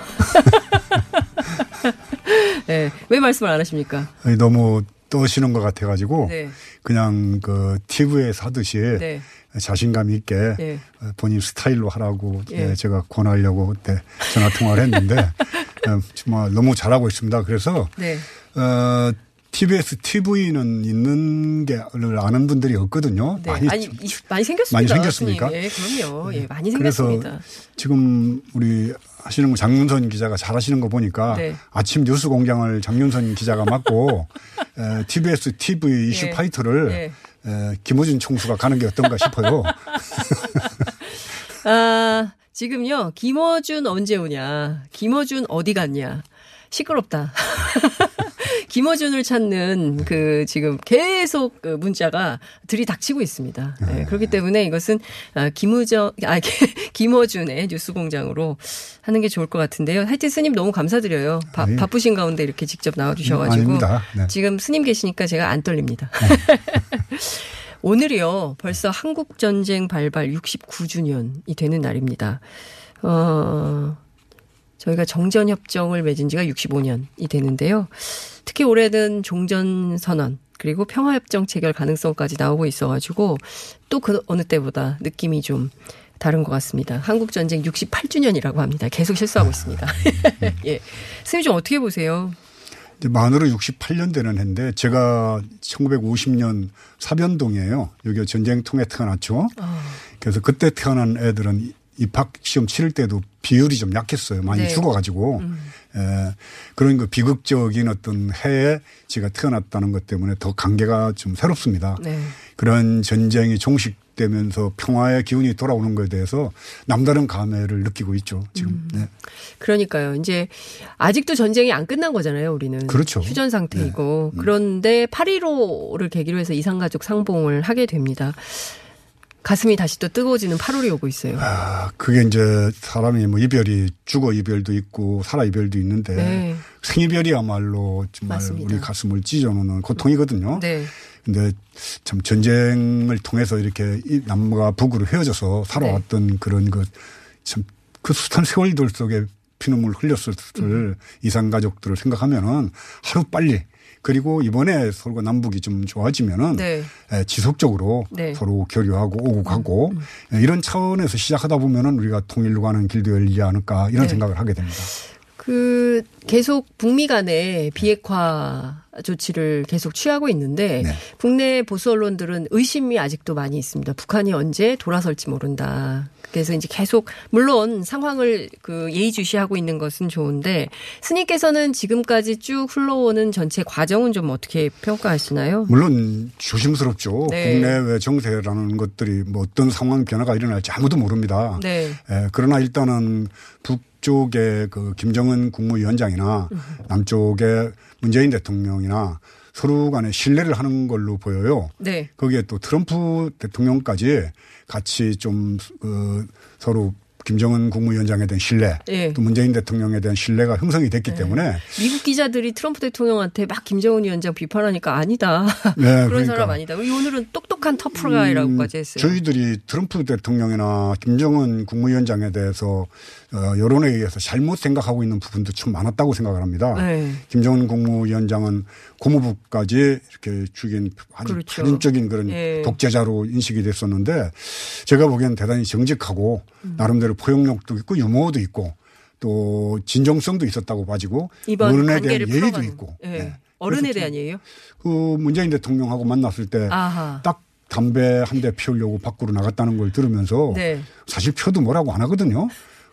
네. 왜 말씀을 안 하십니까? 너무 떠시는 것 같아가지고 네. 그냥 그 TV에서 하듯이 네. 자신감 있게 네. 본인 스타일로 하라고 예. 예, 제가 권하려고 그때 전화 통화를 했는데 어, 정말 너무 잘하고 있습니다. 그래서 네. 어, TBS TV는 있는 게를 아는 분들이 없거든요. 네. 많이 아니, 이- 많이 생겼습니다. 많이 생겼습니까? 예, 그럼요. 예, 많이 그래서 생겼습니다. 지금 우리 하시는 거 장윤선 기자가 잘 하시는 거 보니까 네. 아침 뉴스 공장을 장윤선 기자가 맡고 에, TBS TV 이슈 예. 파이터를 예. 에, 김호준 총수가 가는 게 어떤가 싶어요. 아, 지금요, 김어준 언제 오냐. 김어준 어디 갔냐. 시끄럽다. 김어준을 찾는 그 지금 계속 그 문자가 들이닥치고 있습니다. 네, 그렇기 때문에 이것은 아, 김우정, 아, 김어준의 뉴스 공장으로 하는 게 좋을 것 같은데요. 하여튼 스님 너무 감사드려요. 바. 바쁘신 가운데 이렇게 직접 나와주셔가지고. 아닙니다. 네. 지금 스님 계시니까 제가 안 떨립니다. 오늘이요, 벌써 한국 전쟁 발발 69주년이 되는 날입니다. 어, 저희가 정전 협정을 맺은 지가 65년이 되는데요. 특히 올해는 종전 선언, 그리고 평화 협정 체결 가능성까지 나오고 있어 가지고 또 그 어느 때보다 느낌이 좀 다른 것 같습니다. 한국 전쟁 68주년이라고 합니다. 계속 실수하고 있습니다. 예. 스님 좀 어떻게 보세요? 이제 만으로 68년 되는 해인데 제가 1950년 사변동이에요. 여기 전쟁 통에 태어났죠. 그래서 그때 태어난 애들은 입학 시험 치를 때도 비율이 좀 약했어요. 많이 네. 죽어가지고. 에, 그런 그 비극적인 어떤 해에 제가 태어났다는 것 때문에 더 관계가 좀 새롭습니다. 네. 그런 전쟁이 종식되면서 평화의 기운이 돌아오는 것에 대해서 남다른 감회를 느끼고 있죠. 지금. 네. 그러니까요. 이제 아직도 전쟁이 안 끝난 거잖아요, 우리는. 그렇죠. 휴전 상태이고. 그런데 8.15를 계기로 해서 이산가족 상봉을 하게 됩니다. 가슴이 다시 또 뜨거워지는 8월이 오고 있어요. 아, 그게 이제 사람이 뭐 이별이 죽어 이별도 있고 살아 이별도 있는데 네. 생이별이야말로 정말 맞습니다. 우리 가슴을 찢어놓는 고통이거든요. 네. 근데 참 전쟁을 통해서 이렇게 이 남과 북으로 헤어져서 살아왔던 네. 그런 그참그 숱한 세월들 속에 피눈물 흘렸을 음. 이산 가족들을 생각하면은 하루 빨리 그리고 이번에 서로가 남북이 좀 좋아지면은 네. 에, 지속적으로 네. 음, 서로 교류하고 오고 가고 에, 이런 차원에서 시작하다 보면은 우리가 통일로 가는 길도 열리지 않을까 이런 네. 생각을 하게 됩니다. 그 계속 북미 간의 비핵화 조치를 계속 취하고 있는데 네. 국내 보수 언론들은 의심이 아직도 많이 있습니다. 북한이 언제 돌아설지 모른다. 그래서 이제 계속 물론 상황을 그 예의주시하고 있는 것은 좋은데 스님께서는 지금까지 쭉 흘러오는 전체 과정은 좀 어떻게 평가하시나요? 물론 조심스럽죠. 네. 국내외 정세라는 것들이 뭐 어떤 상황 변화가 일어날지 아무도 모릅니다. 네. 에, 그러나 일단은 북 쪽의 그 김정은 국무위원장이나 남쪽의 문재인 대통령이나 서로 간에 신뢰를 하는 걸로 보여요. 네. 거기에 또 트럼프 대통령까지 같이 좀 그 서로 김정은 국무위원장에 대한 신뢰, 예. 또 문재인 대통령에 대한 신뢰가 형성이 됐기 네. 때문에 미국 기자들이 트럼프 대통령한테 막 김정은 위원장 비판하니까 아니다. 네, 그런 그러니까. 사람 아니다. 우리 오늘은 똑똑한 터프가이라고까지 했어요. 저희들이 트럼프 대통령이나 김정은 국무위원장에 대해서 어, 여론에 의해서 잘못 생각하고 있는 부분도 참 많았다고 생각을 합니다. 네. 김정은 국무위원장은 고모부까지 이렇게 죽인 아주 그렇죠. 살인적인 그런 예. 독재자로 인식이 됐었는데 제가 보기엔 대단히 정직하고 음. 나름대로 포용력도 있고 유머도 있고 또 진정성도 있었다고 봐지고 어른에 대한 예의도 풀어가는. 있고 예. 네. 어른에 대한 예의요? 그 문재인 대통령하고 만났을 때 아하. 딱 담배 한 대 피우려고 밖으로 나갔다는 걸 들으면서 네. 사실 펴도 뭐라고 안 하거든요.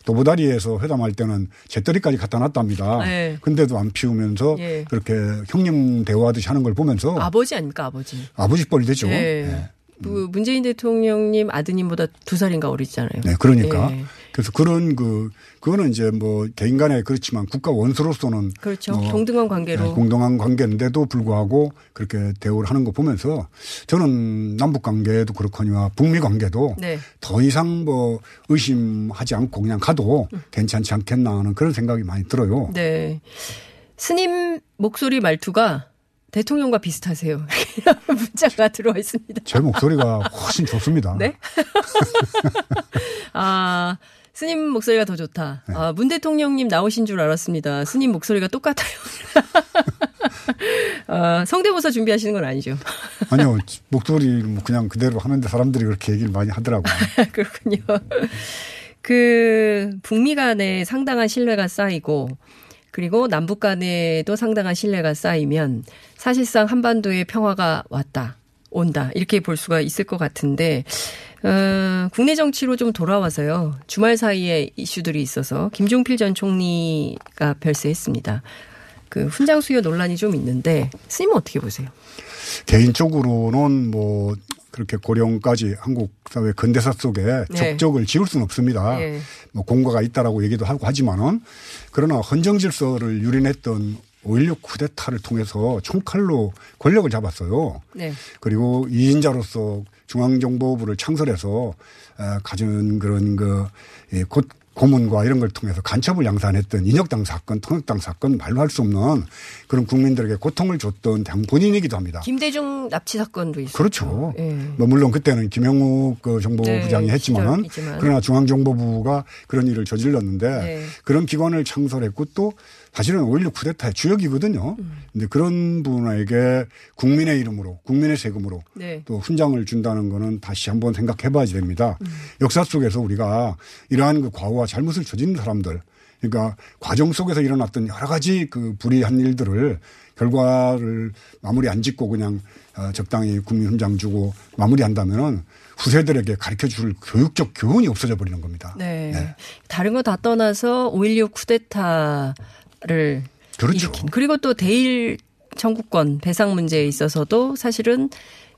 도보다리에서 회담할 때는 재떨이까지 갖다 놨답니다. 네. 근데도 안 피우면서 예. 그렇게 형님 대화하듯이 하는 걸 보면서 아버지 아닙니까 아버지. 아버지 뻘이 되죠. 예. 네. 그 문재인 대통령님 아드님보다 두 살인가 어리잖아요. 네, 그러니까. 예. 그래서 그런 그, 그거는 이제 뭐 개인 간에 그렇지만 국가 원수로서는 그렇죠. 뭐 동등한 관계로. 네, 공동한 관계인데도 불구하고 그렇게 대우를 하는 거 보면서 저는 남북 관계도 그렇거니와 북미 관계도 네. 더 이상 뭐 의심하지 않고 그냥 가도 괜찮지 않겠나 하는 그런 생각이 많이 들어요. 네. 스님 목소리 말투가 대통령과 비슷하세요. 문자가 들어와 있습니다. 제 목소리가 훨씬 좋습니다. 네? 아, 스님 목소리가 더 좋다. 네. 아, 문 대통령님 나오신 줄 알았습니다. 스님 목소리가 똑같아요. 아, 성대모사 준비하시는 건 아니죠. 아니요. 목소리 뭐 그냥 그대로 하는데 사람들이 그렇게 얘기를 많이 하더라고요. 그렇군요. 그 북미 간에 상당한 신뢰가 쌓이고 그리고 남북 간에도 상당한 신뢰가 쌓이면 사실상 한반도의 평화가 왔다. 온다. 이렇게 볼 수가 있을 것 같은데 어, 국내 정치로 좀 돌아와서요. 주말 사이에 이슈들이 있어서 김종필 전 총리가 별세했습니다. 그 훈장 수여 논란이 좀 있는데 스님은 어떻게 보세요? 개인적으로는 뭐 그렇게 고령까지 한국 사회 근대사 속에 네. 적적을 지울 수는 없습니다. 예. 뭐 공과가 있다라고 얘기도 하고 하지만은 그러나 헌정 질서를 유린했던 5.16 쿠데타를 통해서 총칼로 권력을 잡았어요. 네. 그리고 이인자로서 중앙정보부를 창설해서 어, 가진 그런 그 예, 곧 고문과 이런 걸 통해서 간첩을 양산했던 인혁당 사건, 통역당 사건 말로 할 수 없는 그런 국민들에게 고통을 줬던 당 본인이기도 합니다. 김대중 납치 사건도 있어요. 그렇죠. 예. 뭐 물론 그때는 김영욱 그 정보부장이 네, 했지만은 시절이지만. 그러나 중앙정보부가 그런 일을 저질렀는데 네. 그런 기관을 창설했고 또 사실은 5.16 쿠데타의 주역이거든요. 음. 근데 그런 분에게 국민의 이름으로 국민의 세금으로 네. 또 훈장을 준다는 거는 다시 한번 생각해 봐야 됩니다. 음. 역사 속에서 우리가 이러한 그 과오와 잘못을 저지른 사람들 그러니까 과정 속에서 일어났던 여러 가지 그 불의한 일들을 결과를 마무리 안 짓고 그냥 어, 적당히 국민 훈장 주고 마무리한다면은 후세들에게 가르쳐 줄 교육적 교훈이 없어져 버리는 겁니다. 네. 다른 거 다 떠나서 5.16 쿠데타 를 그렇죠. 일으킨 그리고 또 대일 청구권 배상 문제에 있어서도 사실은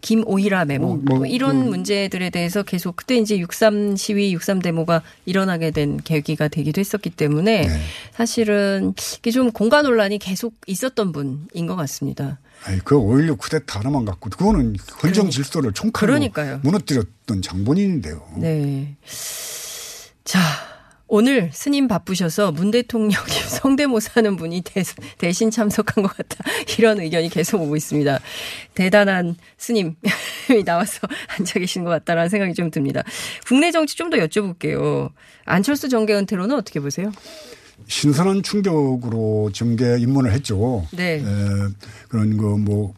김오희라 메모 어, 뭐, 뭐 이런 그- 문제들에 대해서 계속 그때 이제 63 시위, 63 데모가 일어나게 된 계기가 되기도 했었기 때문에 네. 사실은 이게 좀 공간 논란이 계속 있었던 분인 것 같습니다. 아니, 그5.16 쿠데타 하나만 갖고 그거는 헌정 질서를 총칼로 그러니까요. 무너뜨렸던 장본인인데요. 네. 자, 오늘 스님 바쁘셔서 문 대통령님 성대모사하는 분이 대, 대신 참석한 것 같다. 이런 의견이 계속 오고 있습니다. 대단한 스님이 나와서 앉아 계신 것 같다라는 생각이 좀 듭니다. 국내 정치 좀 더 여쭤볼게요. 안철수 정계 은퇴로는 어떻게 보세요? 신선한 충격으로 정계 입문을 했죠. 네. 에, 그런 거뭐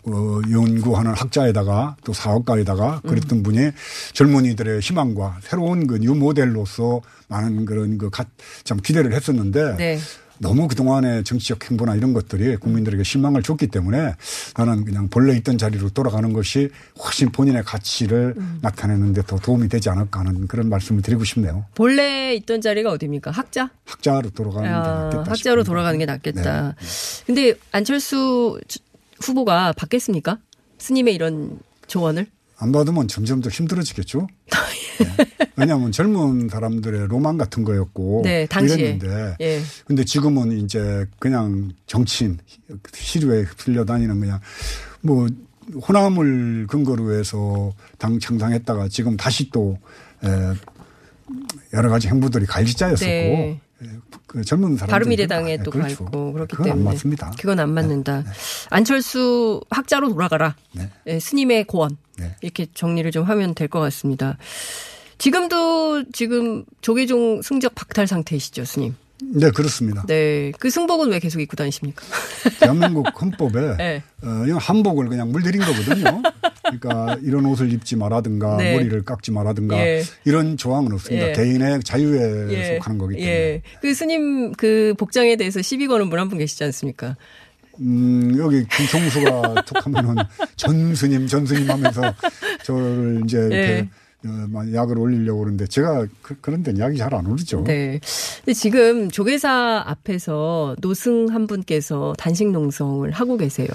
연구하는 학자에다가 또 사업가에다가 음. 그랬던 분이 젊은이들의 희망과 새로운 그 new 모델로서 많은 그런 그 참 기대를 했었는데 네. 너무 그동안의 정치적 행보나 이런 것들이 국민들에게 실망을 줬기 때문에 나는 그냥 본래 있던 자리로 돌아가는 것이 훨씬 본인의 가치를 음. 나타내는데 더 도움이 되지 않을까 하는 그런 말씀을 드리고 싶네요. 본래 있던 자리가 어디입니까? 학자? 학자로 돌아가는 게 아, 낫겠다. 학자로 싶습니다. 돌아가는 게 낫겠다. 근데 안철수 후보가 받겠습니까? 스님의 이런 조언을? 안 받으면 점점 더 힘들어지겠죠. 네. 왜냐하면 젊은 사람들의 로망 같은 거였고 네. 이랬는데 예. 근데 지금은 이제 그냥 정치인 시류에 휩쓸려 다니는 그냥 뭐 호남을 근거로 해서 당 창당했다가 지금 다시 또 에, 여러 가지 행보들이 갈지자였었고 네. 그 젊은 사람들 바른미래당에 또 그렇죠. 갈고 그렇기 그건 때문에 안 맞습니다. 네. 그건 안 맞는다. 안철수 학자로 돌아가라. 예, 스님의 고언 네. 이렇게 정리를 좀 하면 될 것 같습니다. 지금도 지금 조계종 승적 박탈 상태이시죠, 스님? 네 그렇습니다. 네, 그 승복은 왜 계속 입고 다니십니까? 대한민국 헌법에 네. 어, 이건 한복을 그냥 물들인 거거든요. 그러니까 이런 옷을 입지 마라든가 네. 머리를 깎지 마라든가 예. 이런 조항은 없습니다. 예. 개인의 자유에 예. 속하는 거기 때문에. 예. 그 스님 그 복장에 대해서 시비 거는 분 한 분 계시지 않습니까? 음, 여기 김총수가 툭 하면은 전 스님, 전 스님 하면서 저를 이제 이렇게 예. 어, 막 약을 올리려고 그러는데 제가 그, 런 데는 약이 잘 안 오르죠. 네. 근데 지금 조계사 앞에서 노승 한 분께서 단식 농성을 하고 계세요.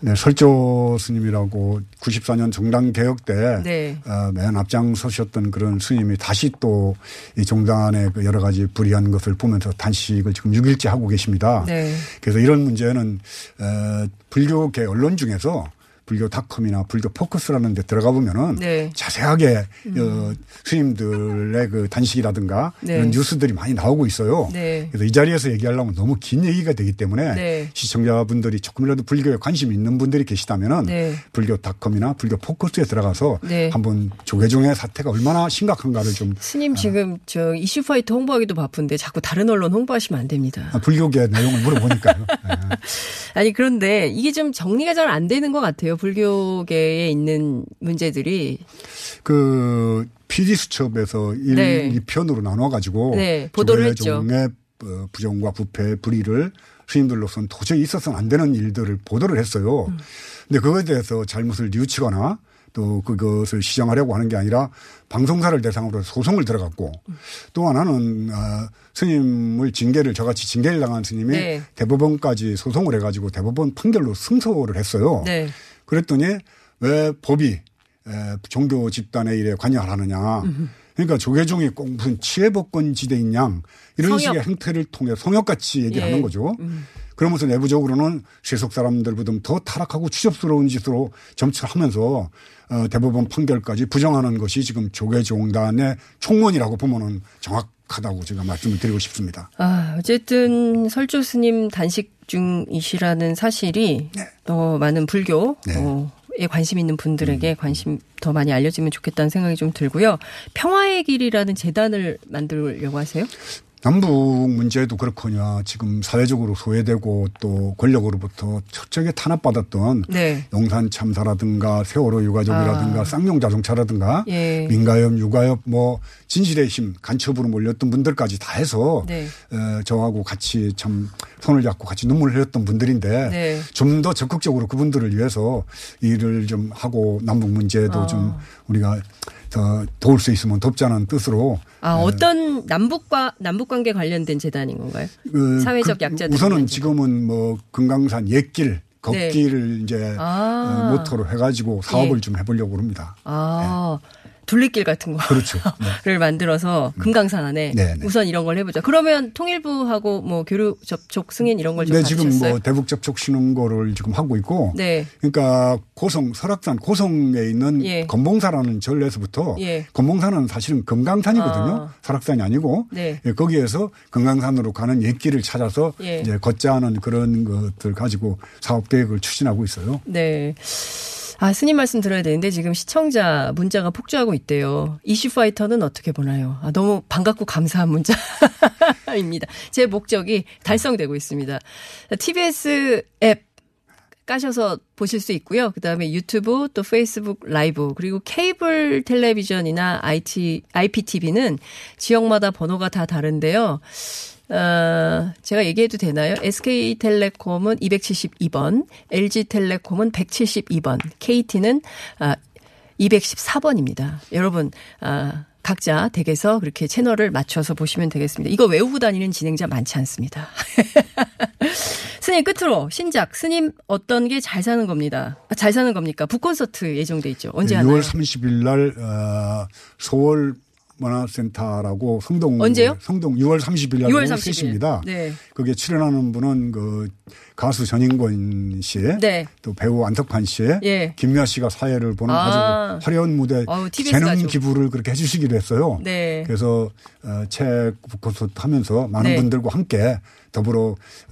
네, 설조 스님이라고 94년 정당 개혁 때 네. 어, 맨 앞장 서셨던 그런 스님이 다시 또이 정당의 그 여러 가지 불이한 것을 보면서 단식을 지금 6일째 하고 계십니다. 네. 그래서 이런 문제는 어, 불교계 언론 중에서 불교닷컴이나 불교 포커스라는 데 들어가 보면은 네. 자세하게 어, 스님들의 그 단식이라든가 네. 이런 뉴스들이 많이 나오고 있어요. 네. 그래서 이 자리에서 얘기하려면 너무 긴 얘기가 되기 때문에 네. 시청자분들이 조금이라도 불교에 관심이 있는 분들이 계시다면은 네. 불교닷컴이나 불교 포커스에 들어가서 네. 한번 조계종의 사태가 얼마나 심각한가를 좀 스님 지금 저 이슈파이터 홍보하기도 바쁜데 자꾸 다른 언론 홍보하시면 안 됩니다. 아, 불교계 내용을 물어보니까요. 아니 그런데 이게 좀 정리가 잘 안 되는 것 같아요. 불교계에 있는 문제들이 그 PD 수첩에서 일, 네. 이편으로 나눠 가지고 네, 보도를 했죠. 조계종의 어, 부정과 부패, 불의를 스님들로서는 도저히 있어서는 안 되는 일들을 보도를 했어요. 음. 근데 그거에 대해서 잘못을 뉘우치거나 또 그것을 시정하려고 하는 게 아니라 방송사를 대상으로 소송을 들어갔고 또 하나는 어, 스님을 징계를 저같이 징계를 당한 스님이 네. 대법원까지 소송을 해가지고 대법원 판결로 승소를 했어요. 네. 그랬더니 왜 법이 에, 종교 집단의 일에 관여를 하느냐. 그러니까 조계종이 꼭 무슨 치해법권지대인 양 이런 성역. 식의 행태를 통해 성역같이 얘기를 예. 하는 거죠. 음. 그러면서 내부적으로는 세속 사람들보다 더 타락하고 추접스러운 짓으로 점철하면서 어, 대법원 판결까지 부정하는 것이 지금 조계종단의 총무원이라고 보면은 정확하다고 제가 말씀을 드리고 싶습니다. 아, 어쨌든 설조 스님 단식 중이시라는 사실이 네. 더 많은 불교에 관심 있는 분들에게 음. 관심 더 많이 알려지면 좋겠다는 생각이 좀 들고요. 평화의 길이라는 재단을 만들려고 하세요? 남북 문제도 그렇거냐 지금 사회적으로 소외되고 또 권력으로부터 철저하게 탄압받았던 네. 용산 참사라든가 세월호 유가족이라든가 아. 쌍용 자동차라든가 예. 민가협 유가협 뭐 진실의 힘 간첩으로 몰렸던 분들까지 다 해서 네. 에, 저하고 같이 참 손을 잡고 같이 눈물을 흘렸던 분들인데 네. 좀더 적극적으로 그분들을 위해서 일을 좀 하고 남북 문제도 아. 좀 우리가 더 도울 수 있으면 돕자는 뜻으로 아, 어떤 남북과 남북 관계 관련된 재단인 건가요? 그, 사회적 그 약자들 우선은 지금은 뭐 금강산 옛길 네. 걷기를 이제 아. 어, 모토로 해가지고 사업을 예. 좀 해보려고 합니다. 아, 둘레길 같은 거. 그렇죠. 를 만들어서 금강산 안에 네, 네. 우선 이런 걸 해보자. 그러면 통일부하고 뭐 교류 접촉 승인 이런 걸좀 네, 지금 받으셨어요? 뭐 대북 접촉 신는 거를 지금 하고 있고. 네. 그러니까 고성, 설악산 고성에 있는 예. 건봉사라는 절에서부터 예. 건봉산은 사실은 금강산이거든요. 아. 설악산이 아니고. 네. 예, 거기에서 금강산으로 가는 옛길을 찾아서 예. 이제 걷자 하는 그런 것들 가지고 사업 계획을 추진하고 있어요. 네. 아, 스님 말씀 들어야 되는데 지금 시청자 문자가 폭주하고 있대요. 이슈 파이터는 어떻게 보나요? 아, 너무 반갑고 감사한 문자입니다. 제 목적이 달성되고 있습니다. TBS 앱 까셔서 보실 수 있고요. 그다음에 유튜브 또 페이스북 라이브 그리고 케이블 텔레비전이나 IT IPTV는 지역마다 번호가 다 다른데요. 어, 제가 얘기해도 되나요? SK텔레콤은 272번, LG텔레콤은 172번, KT는 아, 214번입니다. 여러분, 아, 각자 댁에서 그렇게 채널을 맞춰서 보시면 되겠습니다. 이거 외우고 다니는 진행자 많지 않습니다. 스님 끝으로 신작 스님 어떤 게 잘 사는 겁니다. 아, 잘 사는 겁니까? 북콘서트 예정돼 있죠. 언제 하나요? 6월 30일 날 어, 서울 문화센터라고 성동 언제요? 성동 6월 30일 날 6월 오후 30일. 3시입니다. 네. 거기에 출연하는 분은 그 가수 전인권 씨, 네. 또 배우 안석환 씨, 예. 김미아 씨가 사회를 보는 아. 아. 주 화려한 무대 어우, 재능 가족. 기부를 그렇게 해주시기로 했어요. 네. 그래서 어, 책 콘서트 하면서 많은 네. 분들과 함께 더불어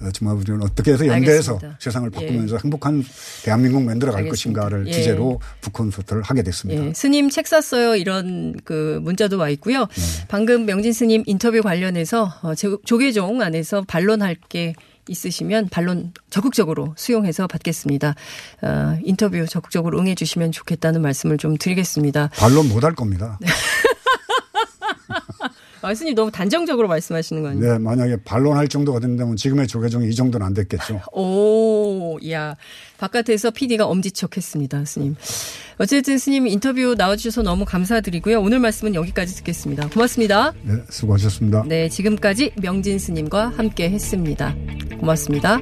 어, 정말 우리는 어떻게 해서 연대해서 알겠습니다. 세상을 예. 바꾸면서 행복한 대한민국 만들어갈 알겠습니다. 것인가를 예. 주제로 북 콘서트를 하게 됐습니다. 예, 스님 책 샀어요 이런 그 문자도 와 있고요. 네. 방금 명진 스님 인터뷰 관련해서 어, 조- 조계종 안에서 반론할 게 있으시면 반론 적극적으로 수용해서 받겠습니다. 어, 인터뷰 적극적으로 응해 주시면 좋겠다는 말씀을 좀 드리겠습니다. 반론 못 할 겁니다. 아, 스님 너무 단정적으로 말씀하시는 거 아니에요? 네, 만약에 반론할 정도가 된다면 지금의 조계종이 이 정도는 안 됐겠죠. 오, 야. 바깥에서 PD가 엄지척했습니다, 스님. 어쨌든 스님 인터뷰 나와주셔서 너무 감사드리고요. 오늘 말씀은 여기까지 듣겠습니다. 고맙습니다. 네, 수고하셨습니다. 네, 지금까지 명진 스님과 함께 했습니다. 고맙습니다.